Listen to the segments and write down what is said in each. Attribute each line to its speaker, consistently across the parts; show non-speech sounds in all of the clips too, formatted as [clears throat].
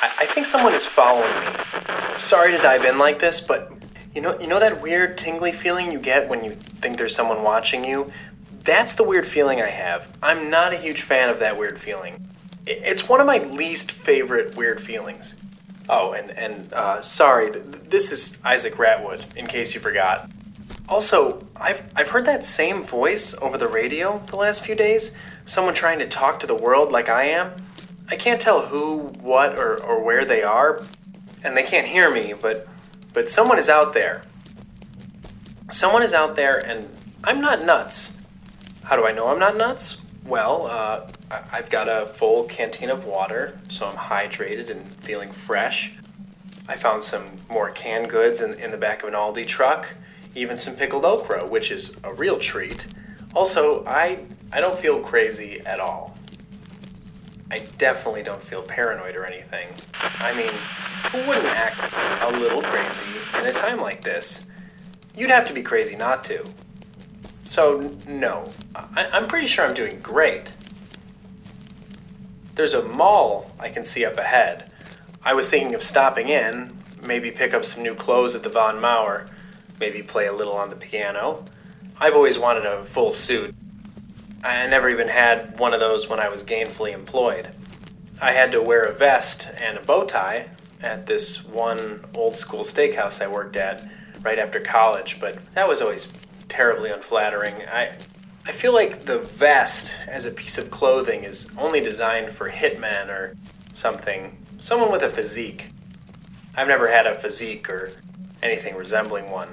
Speaker 1: I, I think someone is following me. Sorry to dive in like this, but you know, you know that weird tingly feeling you get when you think there's someone watching you? That's the weird feeling I have. I'm not a huge fan of that weird feeling. It's one of my least favorite weird feelings. Oh, and and uh, sorry, th- th- this is Isaac Ratwood. In case you forgot. Also, I've I've heard that same voice over the radio the last few days. Someone trying to talk to the world like I am. I can't tell who, what, or, or where they are, and they can't hear me, but but someone is out there. Someone is out there, and I'm not nuts. How do I know I'm not nuts? Well, uh, I've got a full canteen of water, so I'm hydrated and feeling fresh. I found some more canned goods in, in the back of an Aldi truck, even some pickled okra, which is a real treat. Also, I I don't feel crazy at all. I definitely don't feel paranoid or anything. I mean, who wouldn't act a little crazy in a time like this? You'd have to be crazy not to. So, no, I, I'm pretty sure I'm doing great. There's a mall I can see up ahead. I was thinking of stopping in, maybe pick up some new clothes at the Von Maur, maybe play a little on the piano. I've always wanted a full suit. I never even had one of those when I was gainfully employed. I had to wear a vest and a bow tie at this one old school steakhouse I worked at right after college, but that was always terribly unflattering. I I feel like the vest as a piece of clothing is only designed for hitmen or something, someone with a physique. I've never had a physique or anything resembling one.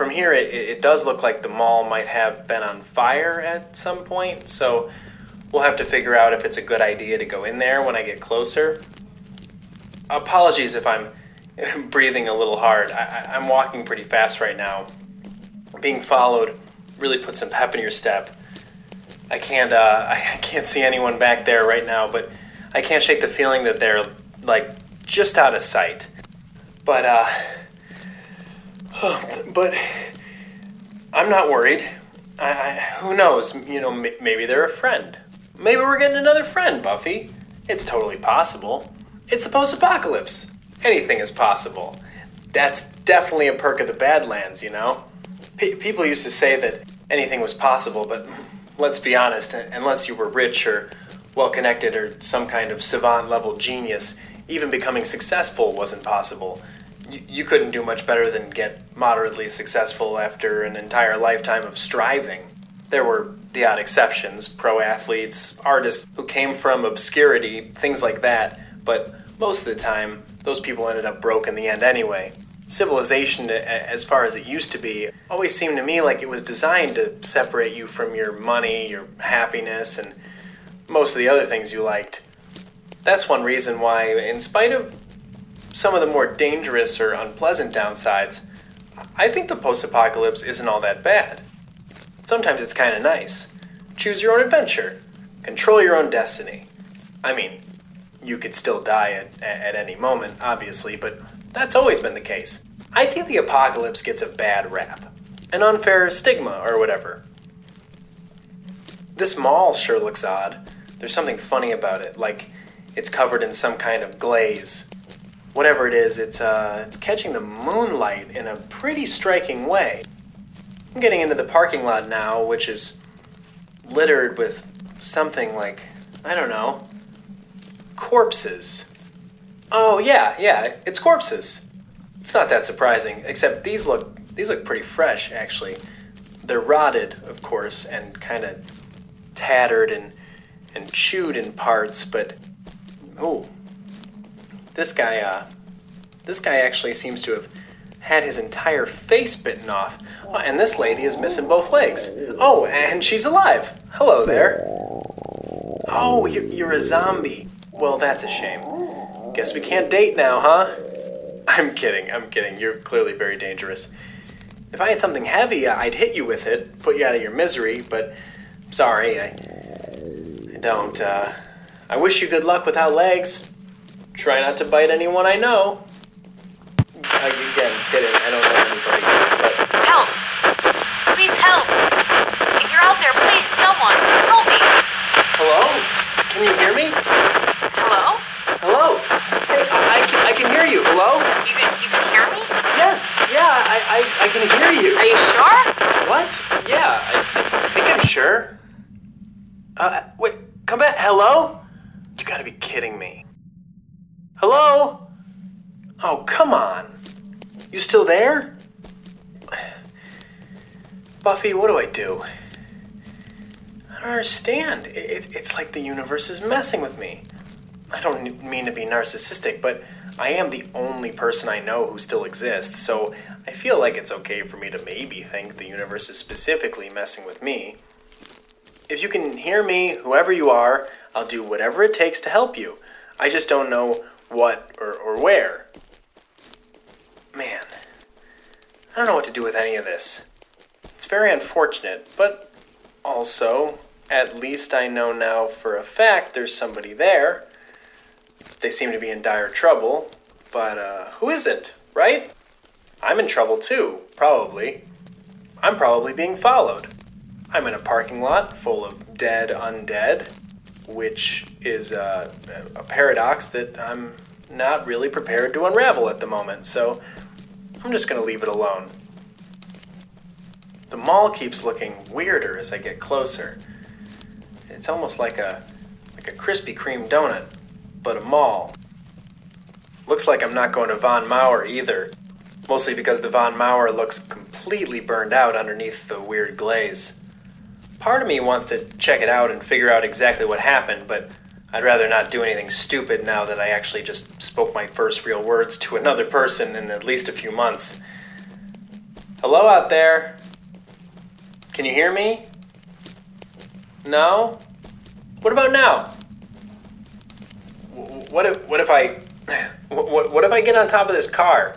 Speaker 1: From here, it, it does look like the mall might have been on fire at some point, so we'll have to figure out if it's a good idea to go in there when I get closer. Apologies if I'm [laughs] breathing a little hard. I, I'm walking pretty fast right now. Being followed really puts some pep in your step. I can't uh, [laughs] I can't see anyone back there right now, but I can't shake the feeling that they're like just out of sight. But uh, [sighs] but I'm not worried. I, I who knows? You know, m- maybe they're a friend. Maybe we're getting another friend, Buffy. It's totally possible. It's the post-apocalypse. Anything is possible. That's definitely a perk of the Badlands, you know. P- people used to say that anything was possible, but let's be honest. Unless you were rich or well-connected or some kind of savant-level genius, even becoming successful wasn't possible you, you couldn't do much better than get moderately successful after an entire lifetime of striving. There were the odd exceptions pro athletes, artists who came from obscurity, things like that, but most of the time, those people ended up broke in the end anyway. Civilization, as far as it used to be, always seemed to me like it was designed to separate you from your money, your happiness, and most of the other things you liked. That's one reason why, in spite of some of the more dangerous or unpleasant downsides, I think the post apocalypse isn't all that bad. Sometimes it's kind of nice. Choose your own adventure, control your own destiny. I mean, you could still die at, at any moment, obviously, but that's always been the case. I think the apocalypse gets a bad rap, an unfair stigma or whatever. This mall sure looks odd. There's something funny about it, like it's covered in some kind of glaze whatever it is, it's uh, it's catching the moonlight in a pretty striking way. I'm getting into the parking lot now, which is littered with something like I don't know, corpses. Oh yeah, yeah, it's corpses. It's not that surprising, except these look these look pretty fresh actually. They're rotted, of course, and kind of tattered and and chewed in parts, but oh, this guy, uh, this guy actually seems to have had his entire face bitten off. Oh, and this lady is missing both legs. Oh, and she's alive. Hello there. Oh, you're, a zombie. Well, that's a shame. Guess we can't date now, huh? [laughs] I'm kidding, I'm kidding. You're clearly very dangerous. If I had something heavy, I'd hit you with it, put you out of your misery, but sorry, I, I don't. Uh, I wish you good luck without legs. Try not to bite anyone I know. Again, kidding. I don't know anybody. But
Speaker 2: Help! Please help! If you're out there, please, someone, help me!
Speaker 1: hello? Can you hear me?
Speaker 2: Hello?
Speaker 1: Hello? Hello?
Speaker 2: You can you can hear me?
Speaker 1: Yes, yeah, I, I, I can hear you.
Speaker 2: Are you sure?
Speaker 1: What? Yeah, I, I, th- I think I'm sure. Uh, wait, come back. Hello? You gotta be kidding me. Hello? Oh, come on. You still there? Buffy, what do I do? I don't understand. It, it's like the universe is messing with me. I don't mean to be narcissistic, but I am the only person I know who still exists, so I feel like it's okay for me to maybe think the universe is specifically messing with me. If you can hear me, whoever you are, I'll do whatever it takes to help you. I just don't know what or, or where. Man, I don't know what to do with any of this. Very unfortunate, but also, at least I know now for a fact there's somebody there. They seem to be in dire trouble, but uh, who isn't, right? I'm in trouble too, probably. I'm probably being followed. I'm in a parking lot full of dead undead, which is uh, a paradox that I'm not really prepared to unravel at the moment, so I'm just gonna leave it alone. The mall keeps looking weirder as I get closer. It's almost like a like a Krispy Kreme donut, but a mall. Looks like I'm not going to Von Maur either, mostly because the Von Maur looks completely burned out underneath the weird glaze. Part of me wants to check it out and figure out exactly what happened, but I'd rather not do anything stupid now that I actually just spoke my first real words to another person in at least a few months. Hello out there. Can you hear me? No? What about now? What if what if I [laughs] what, what if I get on top of this car?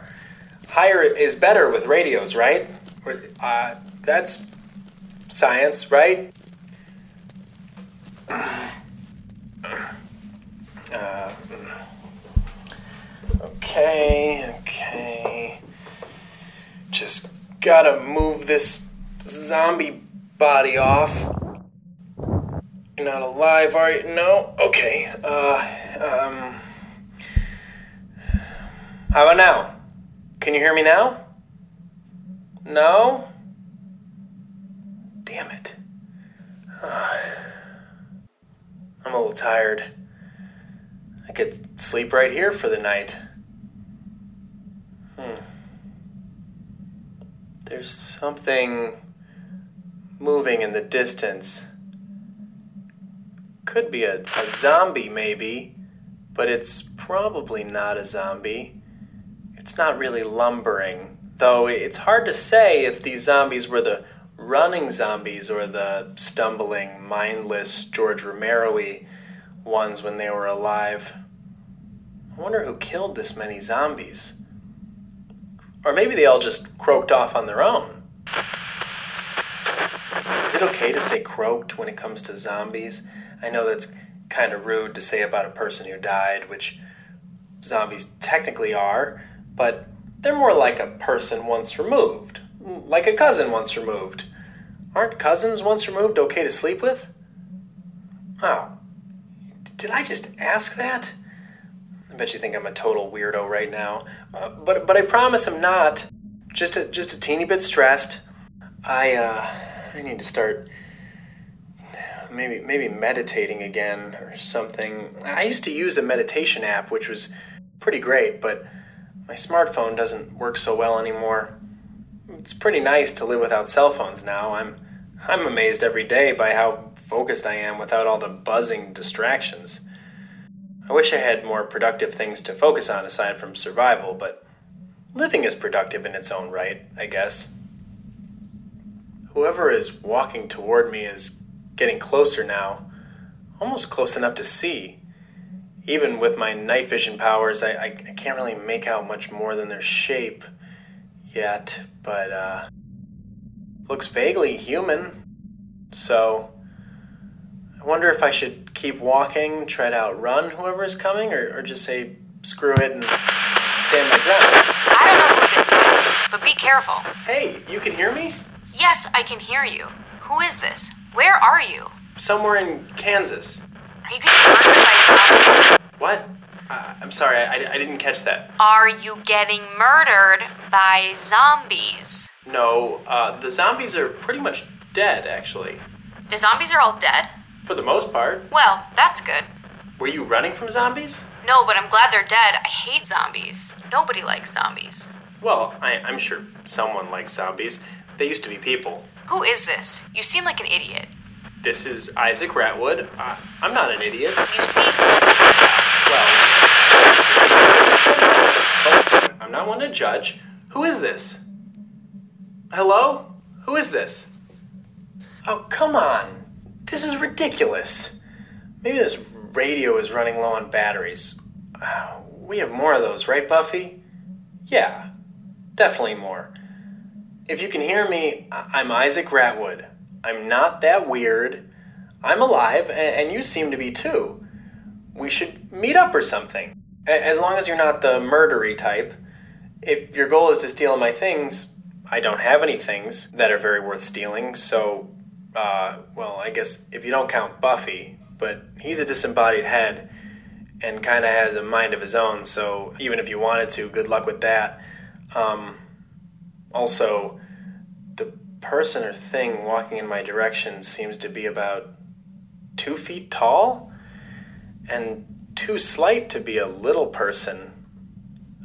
Speaker 1: Higher is better with radios, right? Uh, that's science, right? [clears throat] Uh, okay, okay. Just gotta move this zombie body off. You're not alive, are you? No? Okay. Uh, um. How about now? Can you hear me now? No? Damn it. I'm a little tired. I could sleep right here for the night. Hmm. There's something moving in the distance. Could be a, a zombie, maybe, but it's probably not a zombie. It's not really lumbering, though it's hard to say if these zombies were the running zombies or the stumbling, mindless George Romero ones when they were alive. I wonder who killed this many zombies. Or maybe they all just croaked off on their own. Okay to say croaked when it comes to zombies? I know that's kind of rude to say about a person who died, which zombies technically are, but they're more like a person once removed, like a cousin once removed. Aren't cousins once removed okay to sleep with? Oh, did I just ask that? I bet you think I'm a total weirdo right now, uh, but but I promise I'm not. Just a just a teeny bit stressed. I uh, I need to start maybe maybe meditating again or something. I used to use a meditation app, which was pretty great, but my smartphone doesn't work so well anymore. It's pretty nice to live without cell phones now. I'm I'm amazed every day by how focused I am without all the buzzing distractions. I wish I had more productive things to focus on aside from survival, but living is productive in its own right, I guess. Whoever is walking toward me is getting closer now, almost close enough to see. Even with my night vision powers, I, I, I can't really make out much more than their shape yet, but uh, looks vaguely human. So, I wonder if I should keep walking, try to outrun whoever is coming, or, or just say screw it and stand my ground.
Speaker 2: I don't know who this is, but be careful.
Speaker 1: Hey, you can hear me?
Speaker 2: Yes, I can hear you. Who is this? Where are you?
Speaker 1: Somewhere in Kansas.
Speaker 2: Are you getting murdered by zombies?
Speaker 1: What? Uh, I'm sorry, I, I didn't catch that.
Speaker 2: Are you getting murdered by zombies?
Speaker 1: No, uh, the zombies are pretty much dead, actually.
Speaker 2: The zombies are all dead?
Speaker 1: For the most part.
Speaker 2: Well, that's good.
Speaker 1: Were you running from zombies?
Speaker 2: No, but I'm glad they're dead. I hate zombies. Nobody likes zombies.
Speaker 1: Well, I, I'm sure someone likes zombies. They used to be people.
Speaker 2: Who is this? You seem like an idiot.
Speaker 1: This is Isaac Ratwood. Uh, I'm not an idiot.
Speaker 2: You seem like
Speaker 1: Well, I'm not one to judge. Who is this? Hello? Who is this? Oh, come on. This is ridiculous. Maybe this radio is running low on batteries. Uh, We have more of those, right, Buffy? Yeah, definitely more. If you can hear me, I'm Isaac Ratwood. I'm not that weird. I'm alive, and you seem to be too we should meet up or something. As long as you're not the murdery type. If your goal is to steal my things, I don't have any things that are very worth stealing, so, uh, well, I guess if you don't count Buffy, but he's a disembodied head and kind of has a mind of his own, so even if you wanted to, good luck with that. Um, also, the person or thing walking in my direction seems to be about two feet tall? and too slight to be a little person.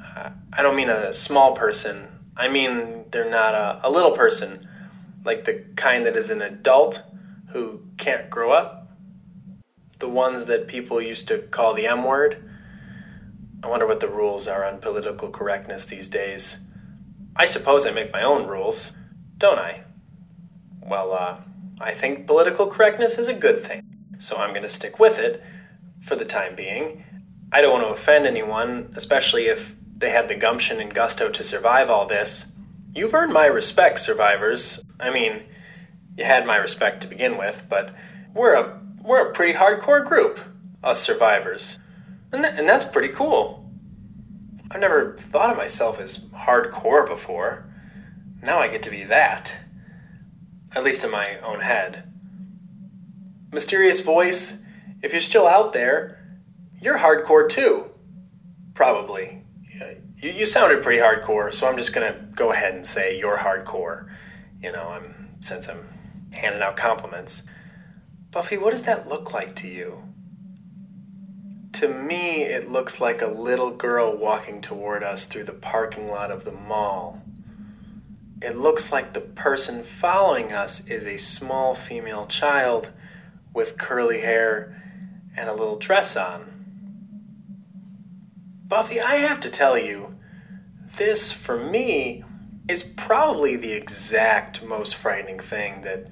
Speaker 1: Uh, I don't mean a small person. I mean they're not a, a little person, like the kind that is an adult who can't grow up. The ones that people used to call the M word. I wonder what the rules are on political correctness these days. I suppose I make my own rules, don't I? Well, uh, I think political correctness is a good thing, so I'm going to stick with it for the time being. I don't want to offend anyone, especially if they had the gumption and gusto to survive all this. You've earned my respect, survivors. I mean, you had my respect to begin with, but we're a we're a pretty hardcore group, us survivors, and tha- and that's pretty cool. I've never thought of myself as hardcore before. Now I get to be that, at least in my own head. Mysterious voice, if you're still out there, you're hardcore too. Probably. You, you sounded pretty hardcore, so I'm just gonna go ahead and say you're hardcore. You know, I'm since I'm handing out compliments. Buffy, what does that look like to you? To me, it looks like a little girl walking toward us through the parking lot of the mall. It looks like the person following us is a small female child with curly hair and a little dress on. Buffy, I have to tell you, this for me is probably the exact most frightening thing that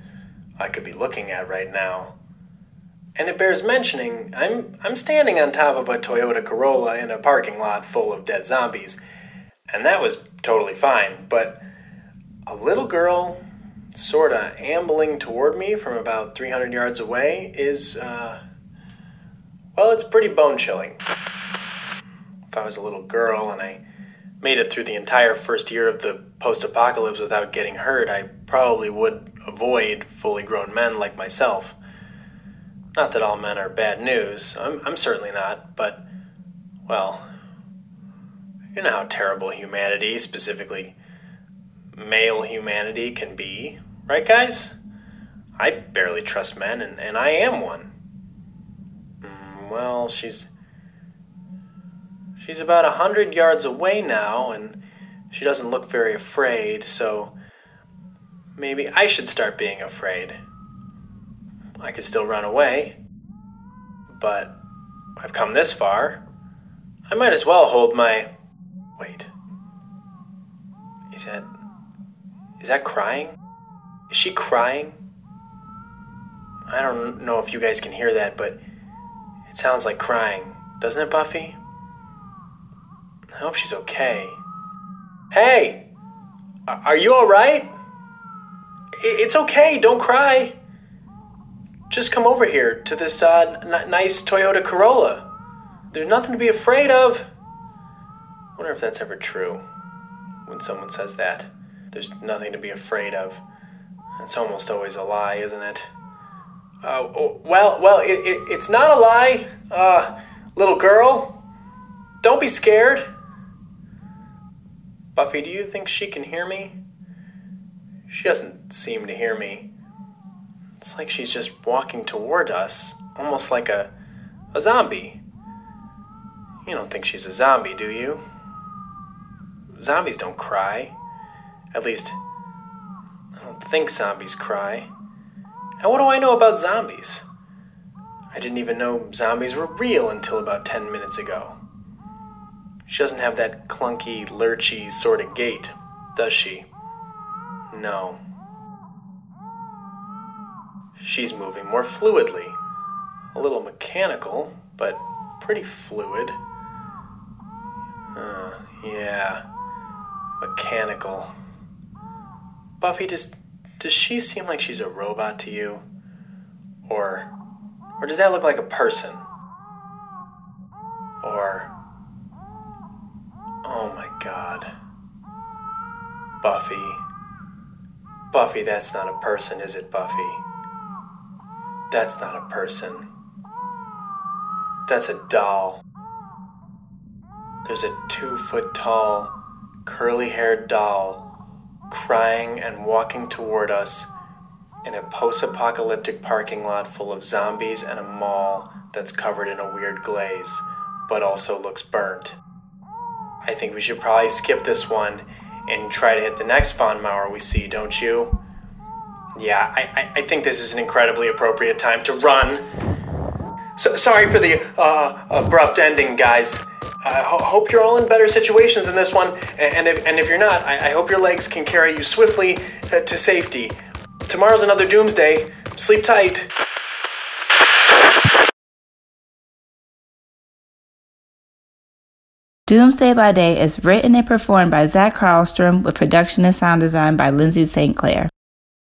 Speaker 1: I could be looking at right now. And it bears mentioning, I'm I'm standing on top of a Toyota Corolla in a parking lot full of dead zombies, and that was totally fine, but a little girl sort of ambling toward me from about 300 yards away is, uh, well, it's pretty bone chilling. If I was a little girl and I made it through the entire first year of the post apocalypse without getting hurt, I probably would avoid fully grown men like myself. Not that all men are bad news, I'm, I'm certainly not, but, well, you know how terrible humanity, specifically male humanity can be, right, guys? I barely trust men, and, and I am one. Mm, well, she's. She's about a hundred yards away now, and she doesn't look very afraid, so maybe I should start being afraid. I could still run away, but I've come this far. I might as well hold my. Wait. Is that. Is that crying? Is she crying? I don't know if you guys can hear that, but it sounds like crying. Doesn't it, Buffy? I hope she's okay. Hey! Are you alright? It's okay, don't cry. Just come over here to this uh, n- nice Toyota Corolla. There's nothing to be afraid of. wonder if that's ever true when someone says that. There's nothing to be afraid of. It's almost always a lie, isn't it? Uh, well, well, it, it, it's not a lie, uh, little girl. Don't be scared. Buffy, do you think she can hear me? She doesn't seem to hear me. It's like she's just walking toward us, almost like a, a zombie. You don't think she's a zombie, do you? Zombies don't cry. At least, I don't think zombies cry. And what do I know about zombies? I didn't even know zombies were real until about 10 minutes ago. She doesn't have that clunky, lurchy sort of gait, does she? No. She's moving more fluidly. A little mechanical, but pretty fluid. Uh, yeah. Mechanical. Buffy, does does she seem like she's a robot to you? Or or does that look like a person? Or Oh my god. Buffy. Buffy, that's not a person, is it, Buffy? That's not a person. That's a doll. There's a two foot tall, curly haired doll crying and walking toward us in a post apocalyptic parking lot full of zombies and a mall that's covered in a weird glaze, but also looks burnt. I think we should probably skip this one and try to hit the next Von Maur we see, don't you? Yeah, I, I, I think this is an incredibly appropriate time to run. So, sorry for the uh, abrupt ending, guys. I ho- hope you're all in better situations than this one, and, if, and if you're not, I, I hope your legs can carry you swiftly uh, to safety. Tomorrow's another doomsday. Sleep tight.
Speaker 3: Doomsday by Day is written and performed by Zach Carlstrom with production and sound design by Lindsay St. Clair.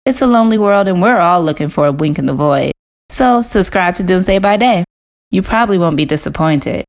Speaker 3: It's a lonely world and we're all looking for a wink in the void. So subscribe to Doomsday by Day. You probably won't be disappointed.